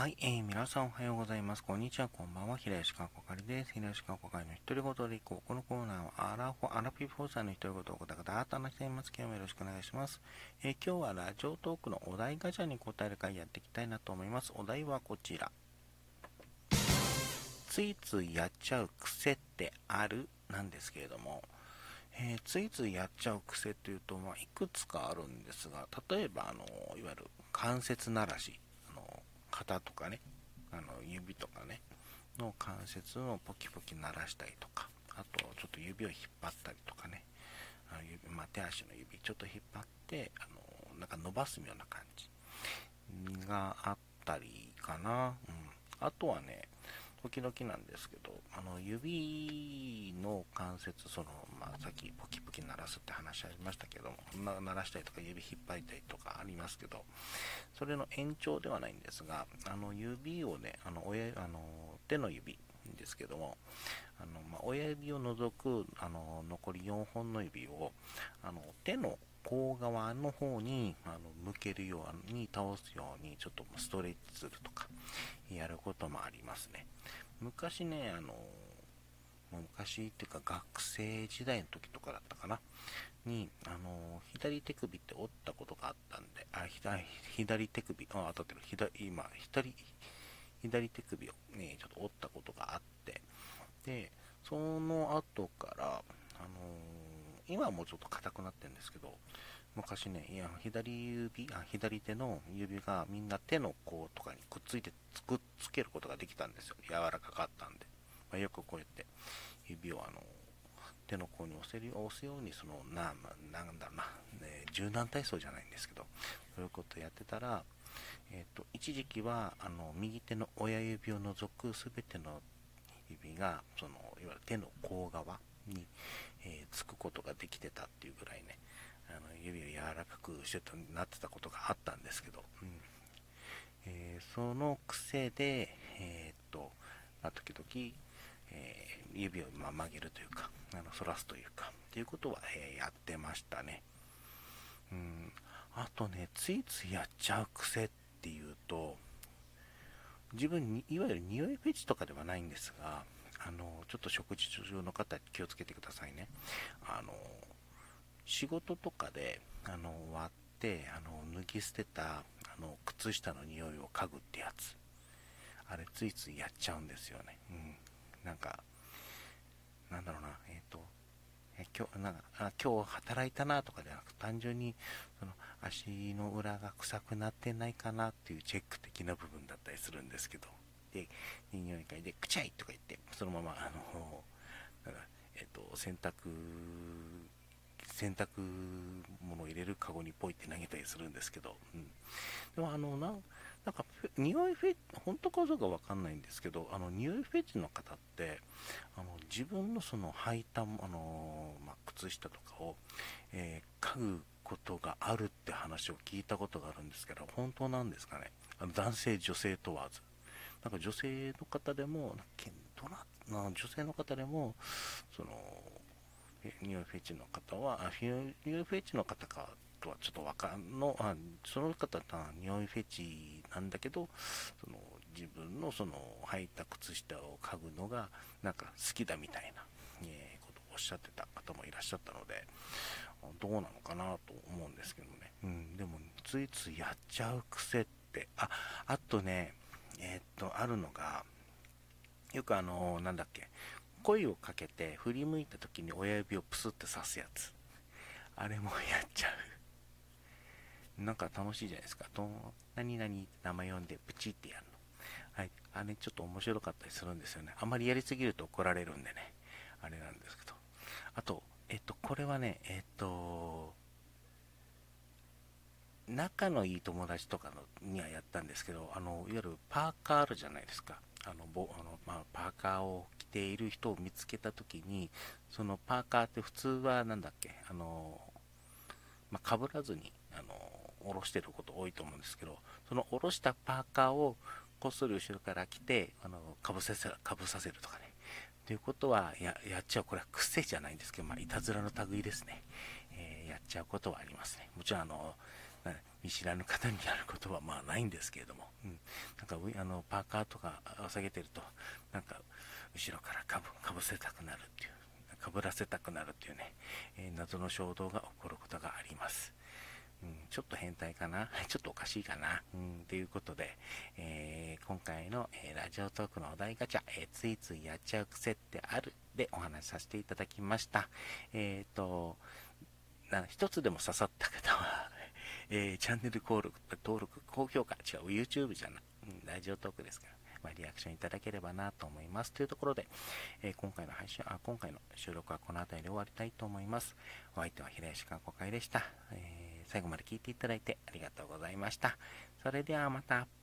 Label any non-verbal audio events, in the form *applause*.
はい、えー、皆さんおはようございます。こんにちは、こんばんは。平吉川こかりです。平吉川こかりの独り言でいこう。このコーナーは、アラフォ、アラピフォーさんの独り言をごたごたーと話しています。今日もよろしくお願いします。えー、今日はラジオトークのお題ガチャに答える回やっていきたいなと思います。お題はこちら。ついついやっちゃう癖ってある？なんですけれども、えー、ついついやっちゃう癖というと、まあ、いくつかあるんですが、例えば、あの、いわゆる関節鳴らし。肩とかね、あの指とかね、の関節をポキポキ鳴らしたりとか、あとちょっと指を引っ張ったりとかね、あの指まあ、手足の指ちょっと引っ張って、あのなんか伸ばすような感じがあったりかな。うん、あとはね、時々なんですけど、あの指の関節、その、まあ、さっきポキポキ鳴らすって話ありましたけども、鳴らしたりとか指引っ張りたりとかありますけど、それの延長ではないんですが、あの指をね、あの親あの手の指ですけども、あのまあ、親指を除くあの残り4本の指をあの手の甲側の方にあの向けるように倒すようにちょっとストレッチするとかやることもありますね。昔ね、あの昔っていうか学生時代の時とかだったかな、に、あの左手首って折ったことがあったんで、あ、左手首、あ、当たってる、左、今、左、左手首をね、ちょっと折ったことがあって、で、その後から、あの今はもうちょっと硬くなってるんですけど、昔ね、いや左指あ、左手の指がみんな手の甲とかにくっついてくっつけることができたんですよ。柔らかかったんで。まあ、よくこうやって指をあの手の甲に押せる押すようにそのななんだろうな、ね、柔軟体操じゃないんですけどそういうことをやってたら、えーと、一時期はあの右手の親指を除く全ての指がそのいわゆる手の甲側に、えー、つくことができてたっていうぐらいねあの指を柔らかくしてたなってたことがあったんですけど、うん。えー、その癖で、えー、っと、まあ、時々、えー、指をま曲げるというか、あの反らすというか、っていうことは、えやってましたね。うん、あとね、ついついやっちゃう癖っていうと、自分に、いわゆる匂いフェチとかではないんですが、あの、ちょっと食事中の方気をつけてくださいね。あの、仕事とかで、あの、割って、あの、脱ぎ捨てた、あの、靴下の匂いを嗅ぐってやつ。あれ、ついついやっちゃうんですよね。うん。なんか、なんだろうな、えっ、ー、と、え今日なんかあ今日働いたなとかじゃなく単純にその足の裏が臭くなってないかなっていうチェック的な部分だったりするんですけど、で、匂い嗅いで、くちゃいとか言って、そのまま、あの、だかえっ、ー、と、洗濯、洗濯物を入れるカゴにポイって投げたりするんですけど、うん。でも、あの、なんなんか、匂いフェチ、本当かどうかわかんないんですけど、あの、匂いフェチの方って、あの、自分のその履いた、あの、まあ、靴下とかを、えー、嗅ぐことがあるって話を聞いたことがあるんですけど、本当なんですかね？あの男性、女性問わず。なんか女性の方でも、どな、女性の方でも、その、匂いフェチの方は、匂いフェチの方かとはちょっとわかんの、あその方は匂いフェチなんだけど、その自分のその履いた靴下を嗅ぐのがなんか好きだみたいな、えー、ことをおっしゃってた方もいらっしゃったので、どうなのかなと思うんですけどね。うん、でもついついやっちゃう癖って、あ、あとね、えー、っと、あるのが、よくあの、なんだっけ、声をかけて振り向いた時に親指をプスって刺すやつ。あれもやっちゃう。なんか楽しいじゃないですか。と、何々って名前読んでプチってやるの。はい。あれちょっと面白かったりするんですよね。あまりやりすぎると怒られるんでね。あれなんですけど。あと、えっと、これはね、えっと、仲のいい友達とかのにはやったんですけど、あの、いわゆるパーカーあるじゃないですか。あの、ぼあのまあ、パーカーを着ている人を見つけたときに、そのパーカーって普通はなんだっけ、あの、まあ、被らずに、あの、下ろしてること多いと思うんですけど、その下ろしたパーカーをこっそり後ろから着て、あの、かぶせかぶさせるとかね。ということはや、やっちゃう。これは癖じゃないんですけど、まあ、いたずらの類ですね。えー、やっちゃうことはありますね。もちろん、あの、見知らぬ方にやることはまあないんですけれども、うん、なんかあのパーカーとか下げてると、なんか後ろからかぶかぶせたくなるっていう、かぶらせたくなるっていうね、えー、謎の衝動が起こることがあります。うん、ちょっと変態かな？ちょっとおかしいかな？うん、ということで、えー、今回の、えー、ラジオトークのお題ガチャ、えー、ついついやっちゃう癖ってある？でお話しさせていただきました。えっ、と、な一つでも刺さった方は *laughs* えー、チャンネル登録、登録、高評価、違う、YouTube じゃない、うん、ラジオトークですから、まあ、リアクションいただければなと思います。というところで、えー、今回の配信、あ、今回の収録はこの辺りで終わりたいと思います。お相手は平石観光会でした。えー、最後まで聞いていただいてありがとうございました。それではまた。